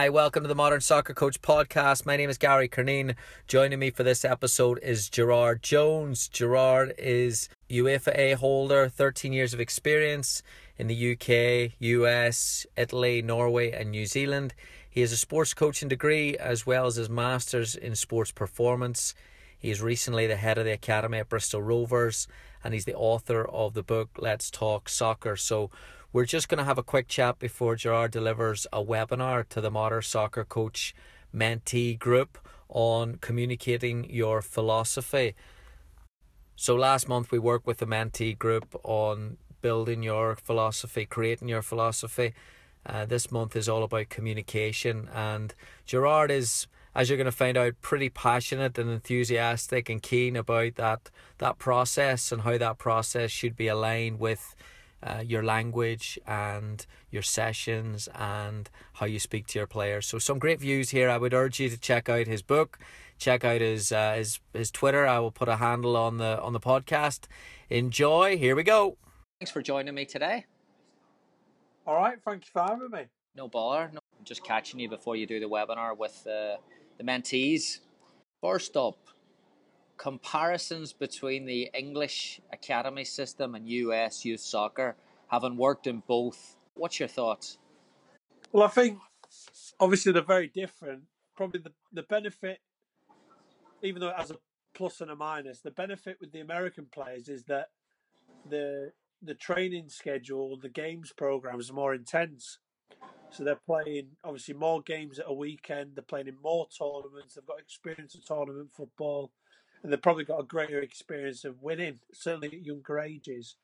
Hi, welcome to the Modern Soccer Coach podcast. My name is Gary Curneen. Joining me for this episode is Gerard Jones. Gerard is UEFA A holder, 13 years of experience in the UK, US, Italy, Norway, and New Zealand. He has a sports coaching degree as well as his master's in sports performance. He is recently the head of the academy at Bristol Rovers and he's the author of the book Let's Talk Soccer. So we're just going to have a quick chat before Gerard delivers a webinar to the Modern Soccer Coach mentee group on communicating your philosophy. So last month we worked with the mentee group on building your philosophy, creating your philosophy. Uh, this month is all about communication, and Gerard is, as you're going to find out, pretty passionate and enthusiastic and keen about that that process and how that process should be aligned with uh, your language and your sessions and how you speak to your players. So some great views here. I would urge you to check out his book, check out his uh, his his Twitter. I will put a handle on the on the podcast. Enjoy. Here we go. Thanks for joining me today. All right, thank you for having me. No bother. No, I'm just catching you before you do the webinar with uh, the mentees. First up, comparisons between the English academy system and US youth soccer, having worked in both. What's your thoughts? Well, I think obviously they're very different. Probably the, the benefit, even though it has a plus and a minus, the benefit with the American players is that the the training schedule, the games programs are more intense. So they're playing obviously more games at a weekend. They're playing in more tournaments. They've got experience of tournament football, and they've probably got a greater experience of winning. Certainly at younger ages,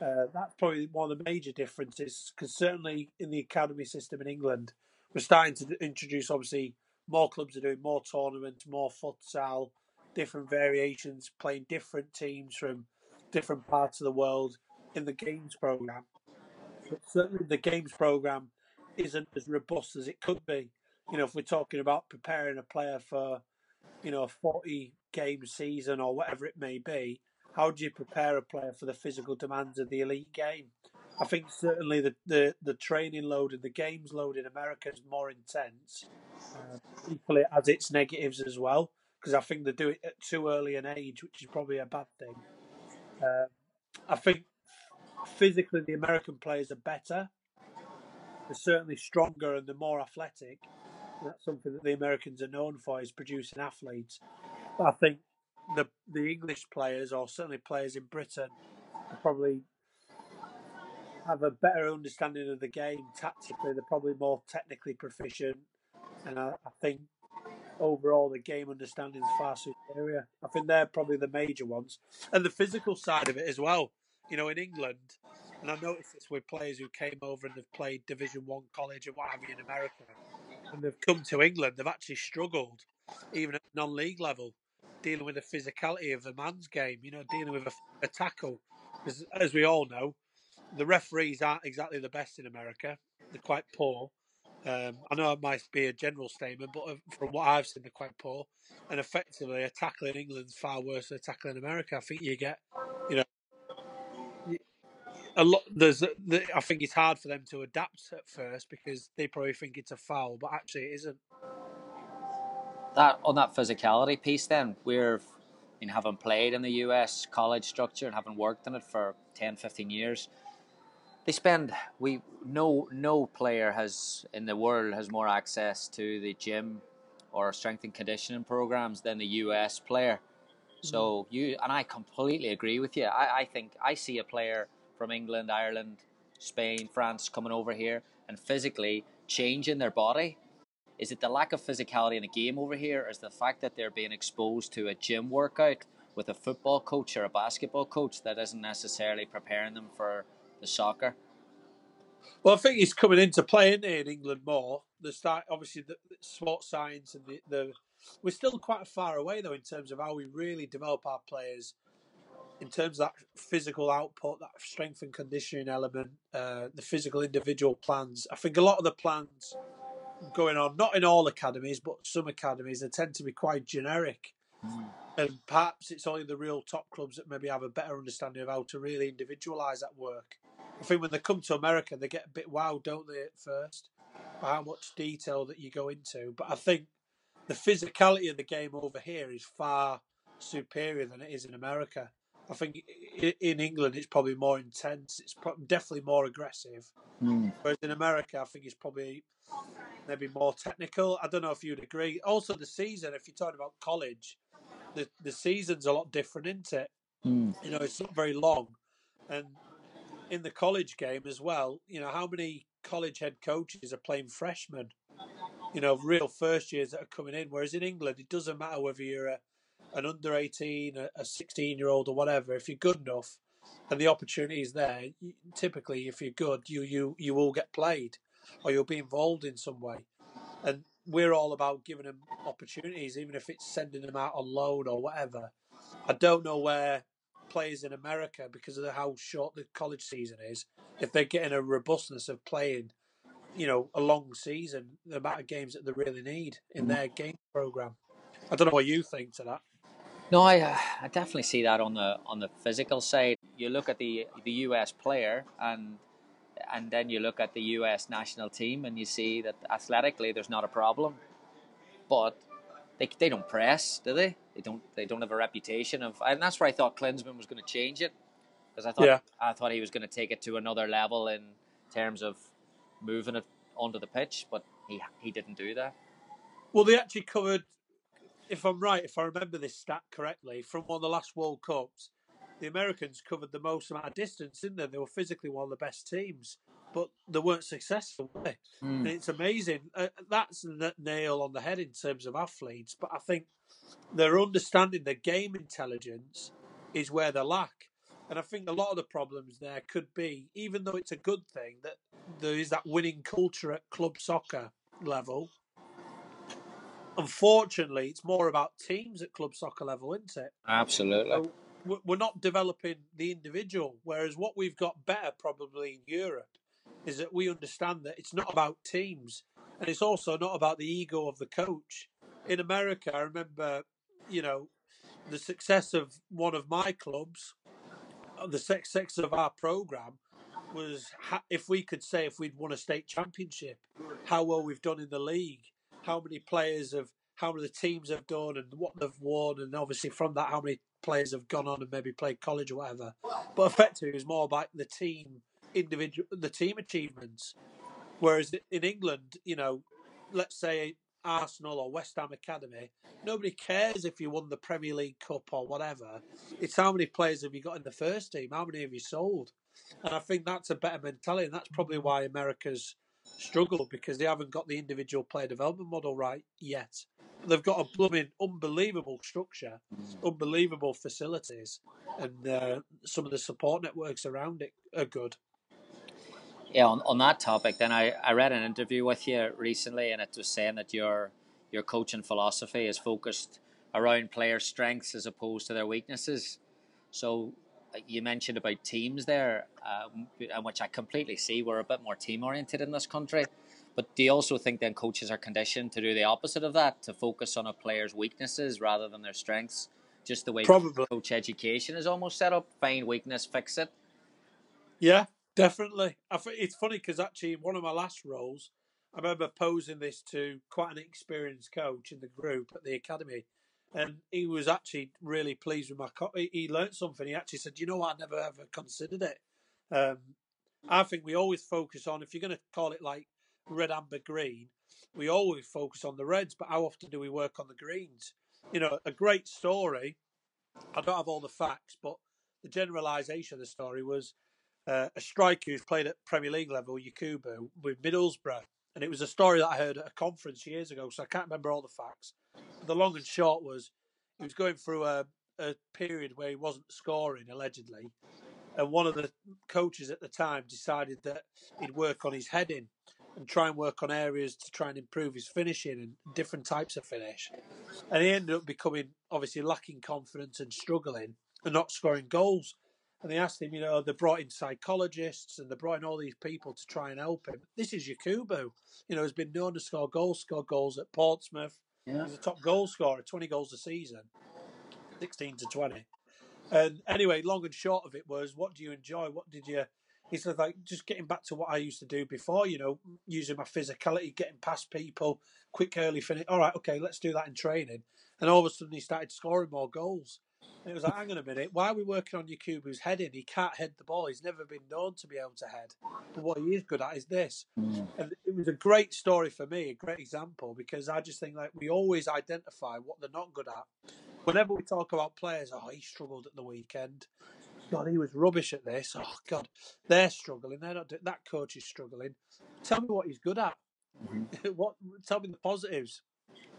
uh, that's probably one of the major differences. Because certainly in the academy system in England, we're starting to introduce obviously more clubs are doing more tournaments, more futsal, different variations, playing different teams from different parts of the world in the games program. But certainly the games program isn't as robust as it could be. You know, if we're talking about preparing a player for, you know, a 40 game season or whatever it may be, how do you prepare a player for the physical demands of the elite game? I think certainly the, the, the training load and the games load in America is more intense. Uh, equally, it has its negatives as well, because I think they do it at too early an age, which is probably a bad thing. Uh, I think physically the American players are better. They're certainly stronger and they're more athletic. That's something that the Americans are known for is producing athletes. I think the the English players, or certainly players in Britain, probably have a better understanding of the game tactically. They're probably more technically proficient, and I, I think overall the game understanding is far superior. I think they're probably the major ones, and the physical side of it as well. You know, in England, and I noticed this with players who came over and they've played Division One college and what have you in America, and they've come to England, they've actually struggled, even at non-league level, dealing with the physicality of a man's game. You know, dealing with a, a tackle, because as we all know, the referees aren't exactly the best in America. They're quite poor. Um, I know it might be a general statement, but from what I've seen, they're quite poor. And effectively, a tackle in England is far worse than a tackle in America. I think you get, you know, a lot. There's, the, I think it's hard for them to adapt at first because they probably think it's a foul, but actually it isn't. That on that physicality piece, then we're, I mean, having played in the US college structure and having worked in it for 10, 15 years, they spend we no no player has in the world has more access to the gym or strength and conditioning programs than the US player. So mm-hmm. you and I completely agree with you. I, I think I see a player from England, Ireland, Spain, France coming over here and physically changing their body. Is it the lack of physicality in the game over here, or is the fact that they're being exposed to a gym workout with a football coach or a basketball coach that isn't necessarily preparing them for the soccer? Well, I think he's coming into play in in England more. The start, obviously, the, the sports science and the, the we're still quite far away though in terms of how we really develop our players in terms of that physical output, that strength and conditioning element, uh, the physical individual plans. I think a lot of the plans going on, not in all academies, but some academies, they tend to be quite generic. And perhaps it's only the real top clubs that maybe have a better understanding of how to really individualise that work. I think when they come to America, they get a bit wowed, don't they, at first, by how much detail that you go into. But I think the physicality of the game over here is far superior than it is in America. I think in England it's probably more intense. It's definitely more aggressive. Mm. Whereas in America, I think it's probably maybe more technical. I don't know if you'd agree. Also, the season, if you're talking about college, the the season's a lot different, isn't it? Mm. You know, it's not very long, and in the college game as well. You know, how many college head coaches are playing freshmen? You know, real first years that are coming in. Whereas in England, it doesn't matter whether you're a an under 18, a 16 year old, or whatever, if you're good enough and the opportunity is there, typically, if you're good, you, you, you will get played or you'll be involved in some way. And we're all about giving them opportunities, even if it's sending them out on loan or whatever. I don't know where players in America, because of how short the college season is, if they're getting a robustness of playing, you know, a long season, the amount of games that they really need in their game program. I don't know what you think to that. No, I, uh, I definitely see that on the on the physical side. You look at the the US player and and then you look at the US national team and you see that athletically there's not a problem, but they, they don't press, do they? They don't they don't have a reputation of, and that's where I thought Klinsmann was going to change it because I thought yeah. I thought he was going to take it to another level in terms of moving it onto the pitch, but he he didn't do that. Well, they actually covered if I'm right, if I remember this stat correctly, from one of the last World Cups, the Americans covered the most amount of distance, didn't they? They were physically one of the best teams, but they weren't successful. Were mm. it's amazing. Uh, that's the nail on the head in terms of athletes. But I think their understanding their game intelligence is where they lack. And I think a lot of the problems there could be, even though it's a good thing, that there is that winning culture at club soccer level unfortunately, it's more about teams at club soccer level, isn't it? Absolutely. So we're not developing the individual. Whereas what we've got better probably in Europe is that we understand that it's not about teams and it's also not about the ego of the coach. In America, I remember, you know, the success of one of my clubs, uh, the success of our program was if we could say if we'd won a state championship, how well we've done in the league how many players have, how many teams have done, and what they've won, and obviously from that, how many players have gone on and maybe played college or whatever. But effectively, it was more about the team individual, the team achievements. Whereas in England, you know, let's say Arsenal or West Ham Academy, nobody cares if you won the Premier League Cup or whatever. It's how many players have you got in the first team? How many have you sold? And I think that's a better mentality, and that's probably why America's struggle because they haven't got the individual player development model right yet. They've got a blooming unbelievable structure, unbelievable facilities, and uh, some of the support networks around it are good. Yeah, on, on that topic, then I, I read an interview with you recently, and it was saying that your your coaching philosophy is focused around player strengths as opposed to their weaknesses. So you mentioned about teams there, uh, which I completely see. We're a bit more team oriented in this country. But do you also think then coaches are conditioned to do the opposite of that, to focus on a player's weaknesses rather than their strengths? Just the way Probably. coach education is almost set up: find weakness, fix it. Yeah, definitely. I think it's funny because actually, in one of my last roles, I remember posing this to quite an experienced coach in the group at the academy, and he was actually really pleased with my. Co- he learned something. He actually said, "You know what? I never ever considered it." Um, I think we always focus on if you're going to call it like red, amber, green. We always focus on the reds, but how often do we work on the greens? You know, a great story. I don't have all the facts, but the generalisation of the story was uh, a striker who's played at Premier League level, Yakubu, with Middlesbrough. And it was a story that I heard at a conference years ago, so I can't remember all the facts the long and short was he was going through a, a period where he wasn't scoring allegedly, and one of the coaches at the time decided that he'd work on his heading and try and work on areas to try and improve his finishing and different types of finish. And he ended up becoming obviously lacking confidence and struggling and not scoring goals. And they asked him, you know, they brought in psychologists and they brought in all these people to try and help him. This is Yakubu, you know, has been known to score goals, score goals at Portsmouth. Yeah. He's a top goal scorer, 20 goals a season, 16 to 20. And anyway, long and short of it was, what do you enjoy? What did you? He said, like, just getting back to what I used to do before, you know, using my physicality, getting past people, quick early finish. All right, okay, let's do that in training. And all of a sudden, he started scoring more goals. And it was like, hang on a minute, why are we working on Yakubu's heading? He can't head the ball. He's never been known to be able to head. But what he is good at is this. Mm. And it was a great story for me, a great example, because I just think like we always identify what they're not good at. Whenever we talk about players, oh, he struggled at the weekend. God, he was rubbish at this. Oh God, they're struggling. They're not. do- That coach is struggling. Tell me what he's good at. Mm-hmm. what? Tell me the positives.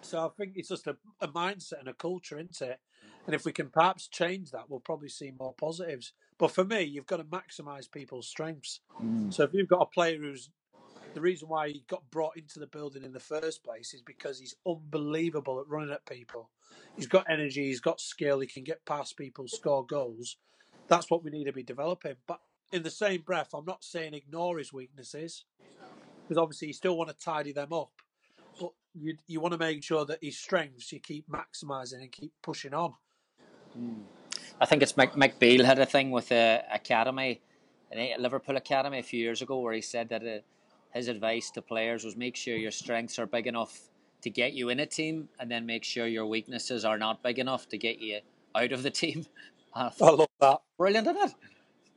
So I think it's just a, a mindset and a culture, isn't it? And if we can perhaps change that, we'll probably see more positives. But for me, you've got to maximise people's strengths. Mm. So if you've got a player who's the reason why he got brought into the building in the first place is because he's unbelievable at running at people. He's got energy, he's got skill, he can get past people, score goals. That's what we need to be developing. But in the same breath, I'm not saying ignore his weaknesses because obviously you still want to tidy them up. But you you want to make sure that his strengths you keep maximising and keep pushing on. I think it's Mc, McBeal had a thing with the academy, Liverpool academy a few years ago, where he said that uh, his advice to players was make sure your strengths are big enough to get you in a team, and then make sure your weaknesses are not big enough to get you out of the team. I love that. Brilliant, isn't it?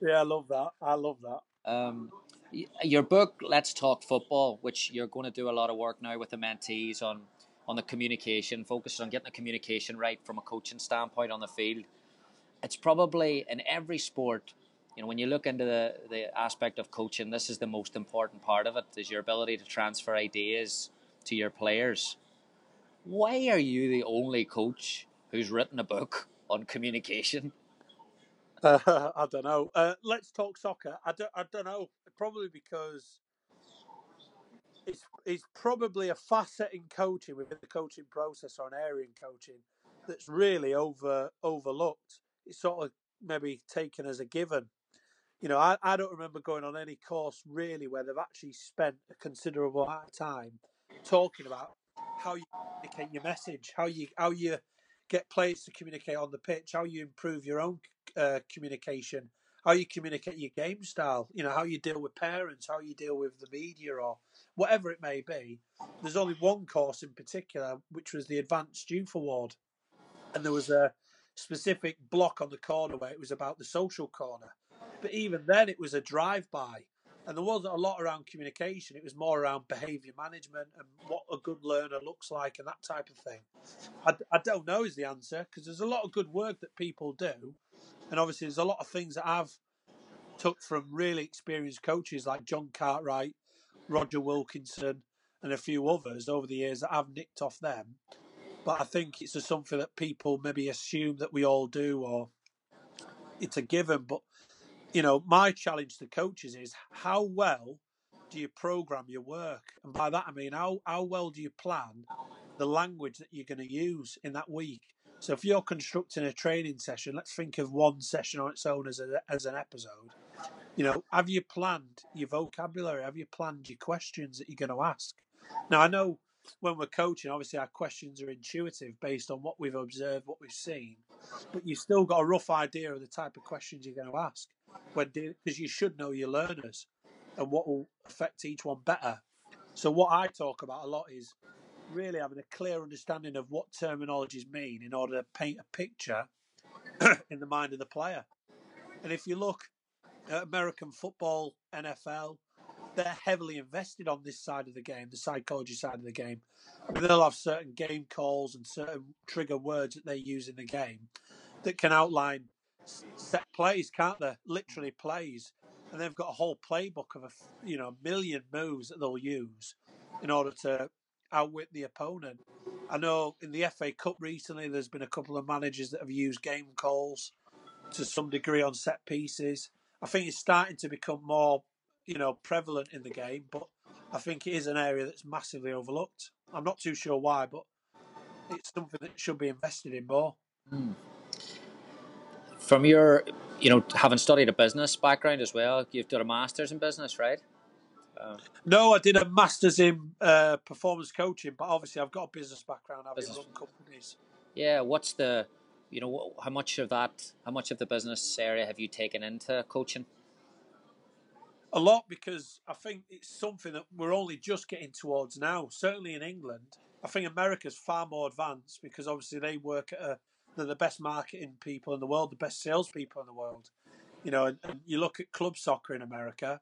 Yeah, I love that. I love that. Um, your book, Let's Talk Football, which you're going to do a lot of work now with the mentees on on the communication, focused on getting the communication right from a coaching standpoint on the field. It's probably in every sport, you know, when you look into the, the aspect of coaching, this is the most important part of it, is your ability to transfer ideas to your players. Why are you the only coach who's written a book on communication? Uh, I don't know. Uh, let's talk soccer. I don't. I don't know. Probably because it's it's probably a facet in coaching within the coaching process or an area in coaching that's really over overlooked. It's sort of maybe taken as a given. You know, I, I don't remember going on any course really where they've actually spent a considerable amount of time talking about how you communicate your message, how you how you get players to communicate on the pitch, how you improve your own uh, communication, how you communicate your game style, you know, how you deal with parents, how you deal with the media or whatever it may be. There's only one course in particular, which was the Advanced Youth Award. And there was a specific block on the corner where it was about the social corner. But even then, it was a drive by. And there wasn't a lot around communication. It was more around behaviour management and what a good learner looks like and that type of thing. I, I don't know is the answer because there's a lot of good work that people do. And obviously, there's a lot of things that I've took from really experienced coaches like John Cartwright, Roger Wilkinson, and a few others over the years that I've nicked off them. But I think it's something that people maybe assume that we all do or it's a given. But, you know, my challenge to coaches is how well do you program your work? And by that, I mean, how, how well do you plan the language that you're going to use in that week? So if you're constructing a training session, let's think of one session on its own as, a, as an episode. You know, have you planned your vocabulary? Have you planned your questions that you're going to ask? Now, I know when we're coaching, obviously our questions are intuitive based on what we've observed, what we've seen, but you've still got a rough idea of the type of questions you're going to ask when because you should know your learners and what will affect each one better. So what I talk about a lot is really having a clear understanding of what terminologies mean in order to paint a picture in the mind of the player. And if you look at American football, NFL, they're heavily invested on this side of the game, the psychology side of the game. They'll have certain game calls and certain trigger words that they use in the game that can outline set plays, can't they? Literally plays, and they've got a whole playbook of a you know a million moves that they'll use in order to outwit the opponent. I know in the FA Cup recently, there's been a couple of managers that have used game calls to some degree on set pieces. I think it's starting to become more, you know, prevalent in the game. But I think it is an area that's massively overlooked. I'm not too sure why, but it's something that should be invested in more. Hmm. From your, you know, having studied a business background as well, you've done a master's in business, right? No, I did a master's in uh, performance coaching, but obviously I've got a business background. I've Business. run companies. Yeah. What's the, you know, how much of that, how much of the business area have you taken into coaching? A lot because I think it's something that we're only just getting towards now. Certainly in England, I think America's far more advanced because obviously they work at a, they're the best marketing people in the world, the best salespeople in the world. You know, and, and you look at club soccer in America,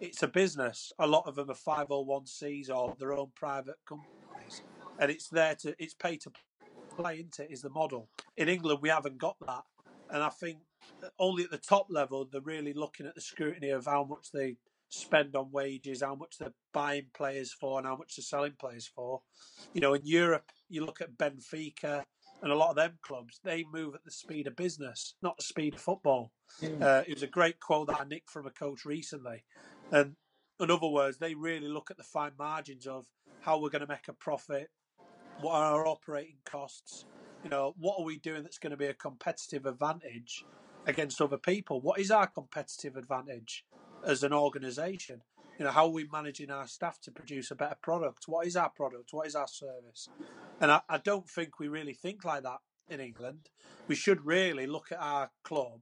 it's a business. A lot of them are 501cs or their own private companies, and it's there to it's pay to play into is the model. In England, we haven't got that, and I think only at the top level they're really looking at the scrutiny of how much they spend on wages, how much they're buying players for, and how much they're selling players for. You know, in Europe, you look at Benfica and a lot of them clubs, they move at the speed of business, not the speed of football. Uh, it was a great quote that I nicked from a coach recently. And in other words, they really look at the fine margins of how we're going to make a profit, what are our operating costs, you know, what are we doing that's going to be a competitive advantage against other people? What is our competitive advantage as an organisation? You know, how are we managing our staff to produce a better product? What is our product? What is our service? And I, I don't think we really think like that in England. We should really look at our club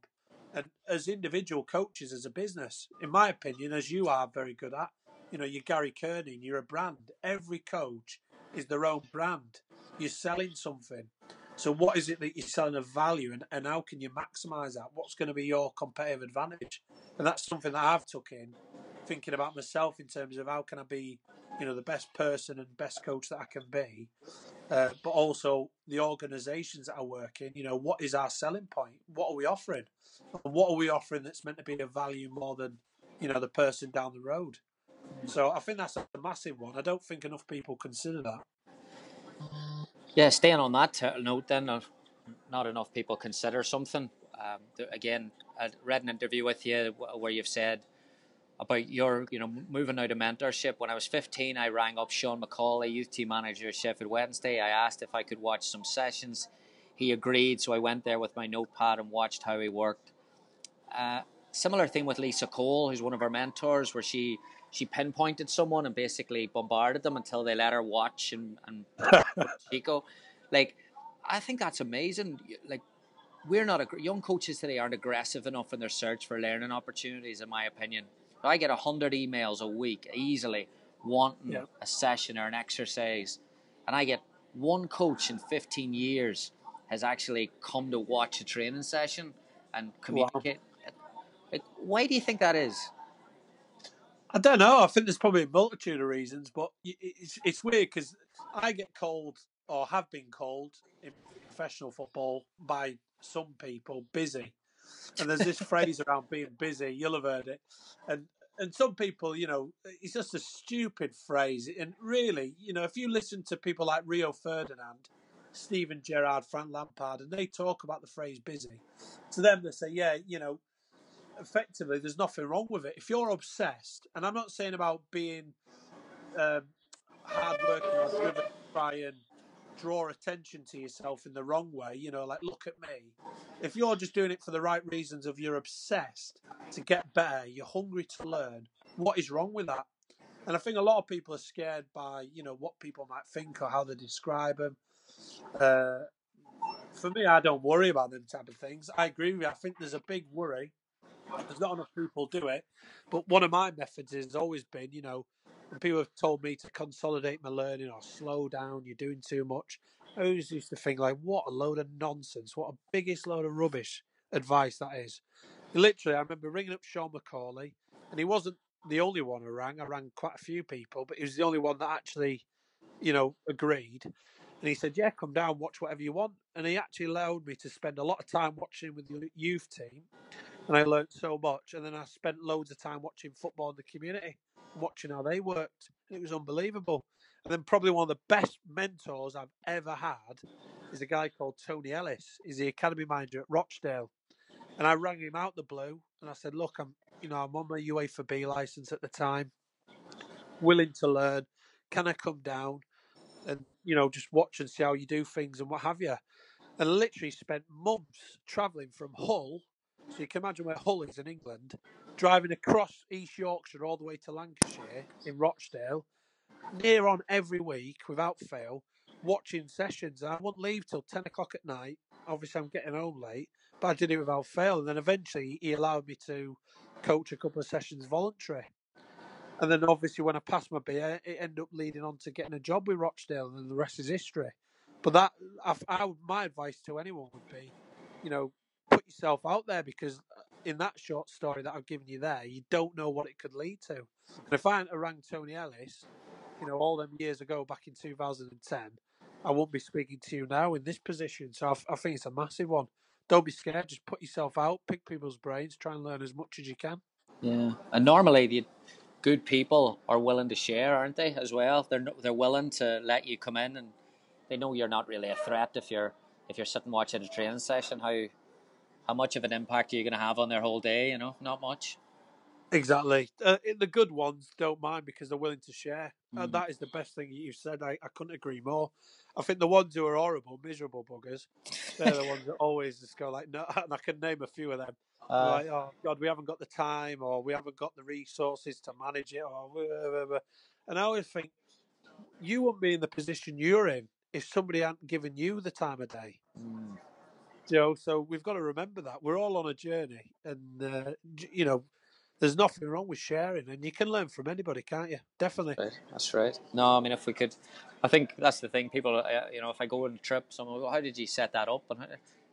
and as individual coaches as a business, in my opinion, as you are very good at, you know, you're Gary Curneen, you're a brand. Every coach is their own brand. You're selling something. So what is it that you're selling of value and, and how can you maximise that? What's going to be your competitive advantage? And that's something that I've took in, thinking about myself in terms of how can I be, you know, the best person and best coach that I can be. Uh, but also the organisations that I work in, you know, what is our selling point? What are we offering? And what are we offering that's meant to be of value more than, you know, the person down the road? So I think that's a massive one. I don't think enough people consider that. Yeah, staying on that note, then, uh, not enough people consider something. Um, again, I read an interview with you where you've said about your, you know, moving out of mentorship. When I was 15, I rang up Sean McCauley, youth team manager at Sheffield Wednesday. I asked if I could watch some sessions. He agreed, so I went there with my notepad and watched how he worked. Uh, similar thing with Lisa Cole, who's one of our mentors, where she she pinpointed someone and basically bombarded them until they let her watch and and Chico. Like, I think that's amazing. Like, we're not young coaches today aren't aggressive enough in their search for learning opportunities, in my opinion. I get a hundred emails a week easily wanting Yeah. a session or an exercise, and I get one coach in fifteen years has actually come to watch a training session and communicate. Like, why do you think that is? I don't know. I think there's probably a multitude of reasons, but it's it's weird because I get called or have been called in professional football by some people busy, and there's this phrase around being busy. You'll have heard it, and and some people, you know, it's just a stupid phrase. And really, you know, if you listen to people like Rio Ferdinand, Steven Gerrard, Frank Lampard, and they talk about the phrase busy, to them they say, yeah, you know, effectively there's nothing wrong with it. If you're obsessed, and I'm not saying about being um, hard working or driven try and draw attention to yourself in the wrong way, you know, like look at me. If you're just doing it for the right reasons of you're obsessed to get better, you're hungry to learn, what is wrong with that? And I think a lot of people are scared by, you know, what people might think or how they describe them. Uh, for me, I don't worry about them type of things. I agree with you. I think there's a big worry there's not enough people do it. But one of my methods has always been, you know, people have told me to consolidate my learning or slow down, you're doing too much. I always used to think like, what a load of nonsense, what a biggest load of rubbish advice that is. Literally, I remember ringing up Sean McCauley, and he wasn't the only one I rang. I rang quite a few people, but he was the only one that actually, you know, agreed. And he said, "Yeah, come down, watch whatever you want." And he actually allowed me to spend a lot of time watching with the youth team, and I learnt so much. And then I spent loads of time watching football in the community, watching how they worked. It was unbelievable. And then probably one of the best mentors I've ever had is a guy called Tony Ellis. He's the academy manager at Rochdale. And I rang him out the blue and I said, Look, I'm you know, I'm on my UEFA B license at the time, willing to learn. Can I come down and, you know, just watch and see how you do things and what have you? And literally spent months travelling from Hull. So you can imagine where Hull is in England, driving across East Yorkshire all the way to Lancashire in Rochdale, near on every week without fail, watching sessions. I wouldn't leave till 10 o'clock at night. Obviously, I'm getting home late, but I did it without fail. And then eventually, he allowed me to coach a couple of sessions voluntary. And then obviously, when I passed my BA, it ended up leading on to getting a job with Rochdale, and then the rest is history. But that, I, I, my advice to anyone would be, you know, put yourself out there because in that short story that I've given you there, you don't know what it could lead to. And if I hadn't rang Tony Ellis, you know, all them years ago back in 2010, I won't be speaking to you now in this position. So I, I think it's a massive one. Don't be scared. Just put yourself out, pick people's brains, try and learn as much as you can. Yeah, and normally the good people are willing to share, aren't they? As well, they're they're willing to let you come in, and they know you're not really a threat if you're if you're sitting watching a training session. How how much of an impact are you going to have on their whole day? You know, not much. Exactly. Uh, the good ones don't mind because they're willing to share. Mm. And that is the best thing you've said. I, I couldn't agree more. I think the ones who are horrible, miserable buggers, they're the ones that always just go like, no, and I can name a few of them. Uh, like, oh, God, we haven't got the time or we haven't got the resources to manage it. or blah. And I always think, you wouldn't be in the position you're in if somebody hadn't given you the time of day. mm. Know, so we've got to remember that. We're all on a journey. And, uh, you know, there's nothing wrong with sharing, and you can learn from anybody, can't you? Definitely. Right, that's right. No, I mean, if we could, I think that's the thing. People, uh, you know, if I go on a trip, someone will go, "How did you set that up?" And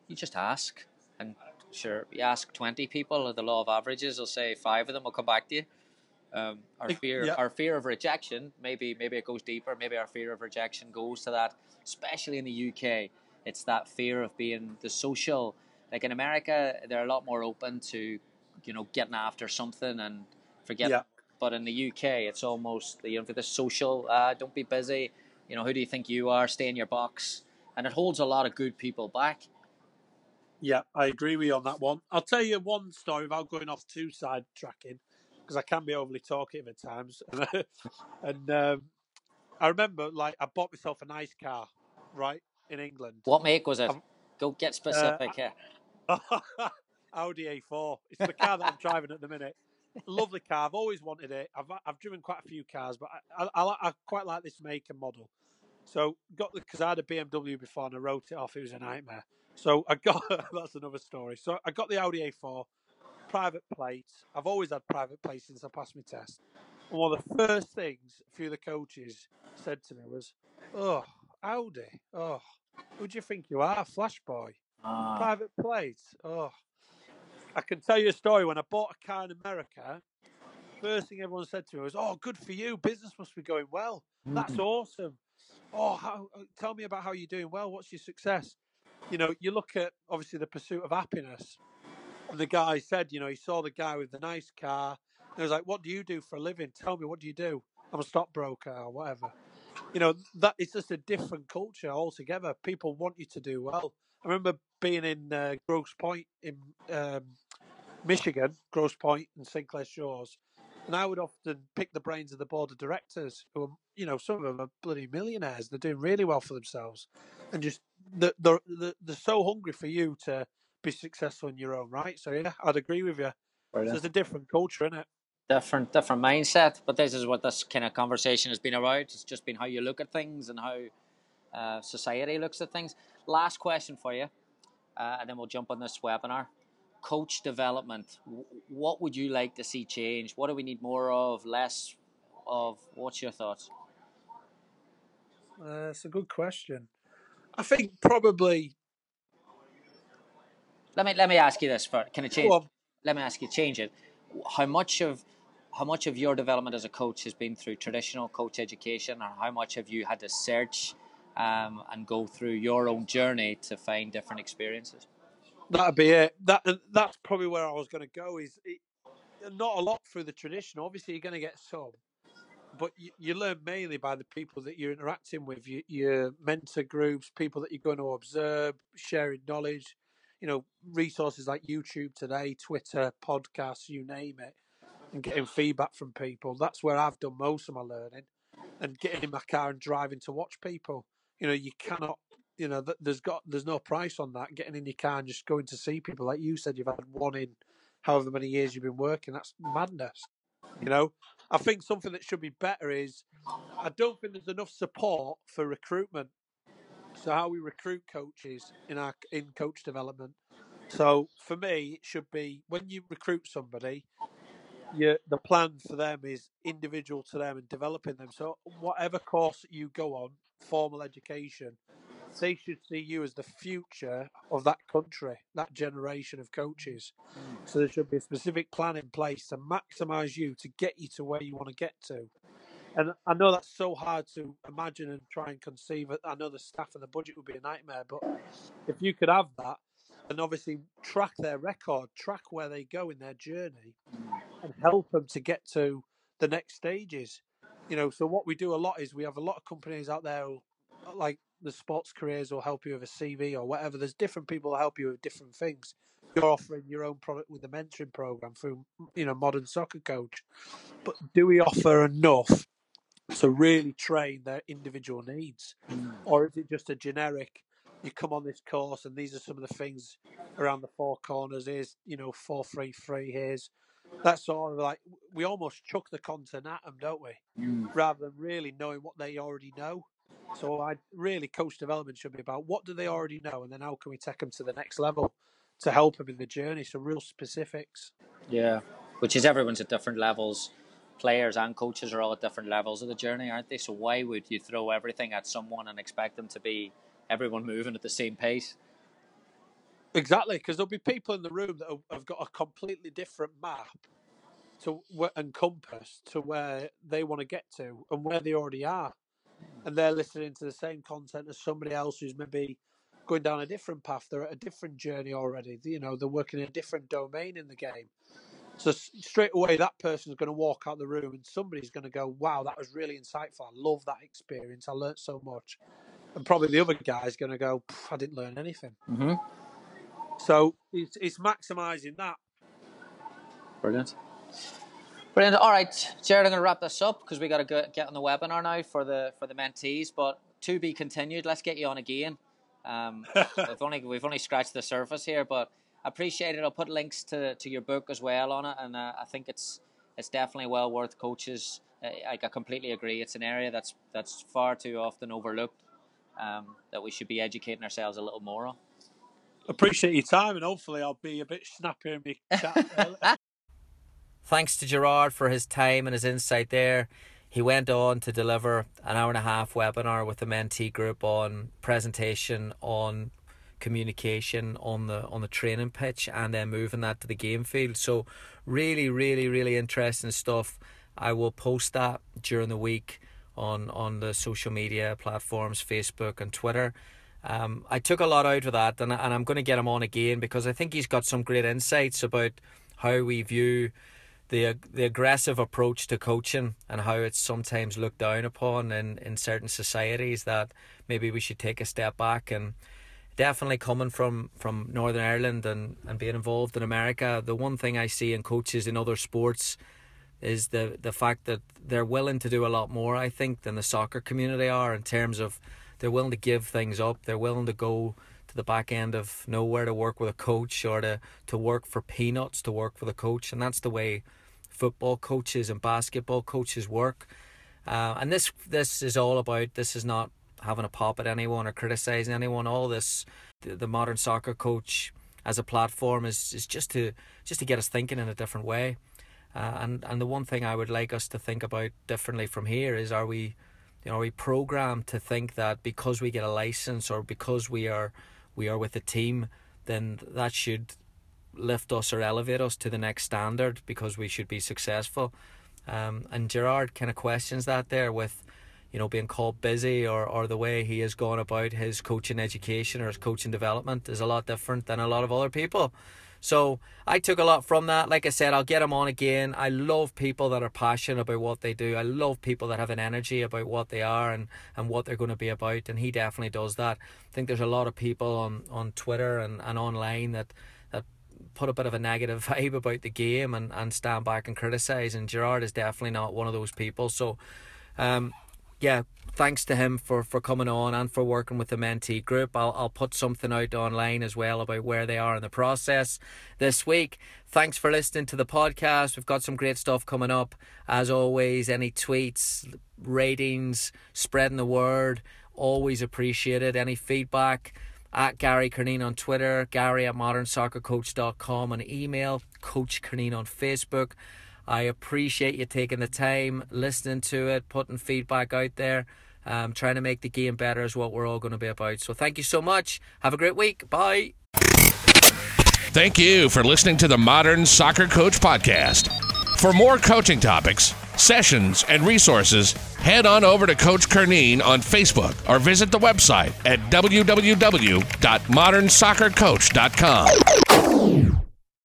you just ask, and sure, you ask twenty people, the law of averages will say five of them will come back to you. Um, our fear, yeah. our fear of rejection, maybe, maybe it goes deeper. Maybe our fear of rejection goes to that, especially in the UK. It's that fear of being the social. Like in America, they're a lot more open to, you know, getting after something and forget Yeah. but in the UK, it's almost you know for the social. Uh, don't be busy. You know who do you think you are? Stay in your box, and it holds a lot of good people back. Yeah, I agree with you on that one. I'll tell you one story without going off too side tracking because I can be overly talkative at times. and um, I remember, like, I bought myself a nice car, right, in England. What make was it? Um, Go get specific. yeah. Audi A4. It's the car that I'm driving at the minute. Lovely car. I've always wanted it. I've I've driven quite a few cars, but I I, I, quite like this make and model. So got the because I had a BMW before and I wrote it off. It was a nightmare. So I got that's another story. So I got the Audi A4, private plates. I've always had private plates since I passed my test. And one of the first things a few of the coaches said to me was, "Oh, Audi. Oh, who do you think you are, Flash Boy? Ah, Private plates. Oh, I can tell you a story. When I bought a car in America, first thing everyone said to me was, "Oh, good for you. Business must be going well. That's awesome. Oh, how, tell me about how you're doing well. What's your success? You know, you look at obviously the pursuit of happiness. And the guy said, you know, he saw the guy with the nice car. And he was like, "What do you do for a living? Tell me, what do you do? I'm a stockbroker or whatever." You know, that it's just a different culture altogether. People want you to do well. I remember being in uh, Grosse Pointe in um, Michigan, Grosse Pointe and St. Clair Shores, and I would often pick the brains of the board of directors, who are, you know, some of them are bloody millionaires. They're doing really well for themselves, and just they're, they're, they're so hungry for you to be successful in your own right. So yeah, I'd agree with you. So brilliant. it's a different culture, isn't it? Different, different mindset. But this is what this kind of conversation has been about. It's just been how you look at things and how uh, society looks at things. Last question for you, uh, and then we'll jump on this webinar. Coach development. What would you like to see change? What do we need more of, less of? What's your thoughts? Uh, it's a good question. I think probably. Let me let me ask you this first. Can I change? Let me ask you change it. How much of how much of your development as a coach has been through traditional coach education, or how much have you had to search um, and go through your own journey to find different experiences? That'd be it. That that's probably where I was going to go. Is it, not a lot through the tradition. Obviously, you're going to get some, but you, you learn mainly by the people that you're interacting with. Your, your mentor groups, people that you're going to observe, sharing knowledge. you know, resources like YouTube today, Twitter, podcasts, you name it, and getting feedback from people. That's where I've done most of my learning, and getting in my car and driving to watch people. You know, you cannot. You know, there's got there's no price on that. Getting in your car and just going to see people, like you said, you've had one in however many years you've been working. That's madness. You know, I think something that should be better is I don't think there's enough support for recruitment. So how we recruit coaches in our in coach development. So for me, it should be when you recruit somebody, you, the plan for them is individual to them and developing them. So whatever course you go on, formal education, they should see you as the future of that country, that generation of coaches. So there should be a specific plan in place to maximise you to get you to where you want to get to. And I know that's so hard to imagine and try and conceive. I know the staff and the budget would be a nightmare, but if you could have that and obviously track their record, track where they go in their journey, and help them to get to the next stages. You know, so what we do a lot is we have a lot of companies out there, who, uh, like the sports careers, will help you with a CV or whatever. There's different people help you with different things. You're offering your own product with the mentoring program through, you know, Modern Soccer Coach. But do we offer enough to really train their individual needs, mm. or is it just a generic? You come on this course, and these are some of the things around the four corners. Here's you know four three three. Here's that's sort of like we almost chuck the content at them, don't we? Mm. Rather than really knowing what they already know. So I really coach development should be about what do they already know, and then how can we take them to the next level to help them in the journey. So real specifics. Yeah, which is everyone's at different levels. Players and coaches are all at different levels of the journey, aren't they? So why would you throw everything at someone and expect them to be everyone moving at the same pace? Exactly, because there'll be people in the room that have- got a completely different map to and compass to where they want to get to and where they already are, and they're listening to the same content as somebody else who's maybe going down a different path. They're at a different journey already. You know, they're working in a different domain in the game. So straight away, that person's going to walk out the room, and somebody's going to go, "Wow, that was really insightful. I love that experience. I learnt so much." And probably the other guy's going to go, "I didn't learn anything." Mm-hmm. So it's, it's maximising that. Brilliant. Brilliant. All right, Gerard, I'm going to wrap this up because we got to go, get on the webinar now for the for the mentees. But to be continued. Let's get you on again. Um, we've only we've only scratched the surface here, but I appreciate it. I'll put links to, to your book as well on it, and uh, I think it's it's definitely well worth coaches. Uh, I, I completely agree. It's an area that's that's far too often overlooked. Um, that we should be educating ourselves a little more on. Appreciate your time, and hopefully I'll be a bit snappier in my chat. Thanks to Gerard for his time and his insight there. He went on to deliver an hour and a half webinar with the mentee group on presentation, on communication, on the on the training pitch, and then moving that to the game field. So really, really, really interesting stuff. I will post that during the week on on the social media platforms, Facebook and Twitter. Um, I took a lot out of that, and, and I'm going to get him on again because I think he's got some great insights about how we view the the aggressive approach to coaching and how it's sometimes looked down upon in, in certain societies that maybe we should take a step back and definitely coming from, from Northern Ireland and, and being involved in America, the one thing I see in coaches in other sports is the the fact that they're willing to do a lot more, I think, than the soccer community are in terms of they're willing to give things up, they're willing to go to the back end of nowhere to work with a coach or to, to work for peanuts to work with a coach and that's the way football coaches and basketball coaches work. Uh, and this this is all about this is not having a pop at anyone or criticizing anyone. All this the, the modern soccer coach as a platform is, is just to just to get us thinking in a different way. Uh, and and the one thing I would like us to think about differently from here is are we you know, we programmed to think that because we get a license or because we are we are with a team, then that should lift us or elevate us to the next standard because we should be successful. Um, and Gerard kind of questions that there with, you know, being called busy or, or the way he has gone about his coaching education or his coaching development is a lot different than a lot of other people. So I took a lot from that. Like I said, I'll get him on again. I love people that are passionate about what they do. I love people that have an energy about what they are and, and what they're going to be about. And he definitely does that. I think there's a lot of people on, on Twitter and, and online that that put a bit of a negative vibe about the game and, and stand back and criticise. And Gerard is definitely not one of those people. So, um, yeah, thanks to him for, for coming on and for working with the mentee group. I'll, I'll put something out online as well about where they are in the process this week. Thanks for listening to the podcast. We've got some great stuff coming up. As always, any tweets, ratings, spreading the word, always appreciated. Any feedback at Gary Curneen on Twitter, Gary at modernsoccercoach.com on email, Coach Curneen on Facebook. I appreciate you taking the time, listening to it, putting feedback out there. Um, trying to make the game better is what we're all going to be about. So thank you so much. Have a great week. Bye. Thank you for listening to the Modern Soccer Coach Podcast. For more coaching topics, sessions, and resources, head on over to Coach Curneen on Facebook or visit the website at www.modernsoccercoach.com.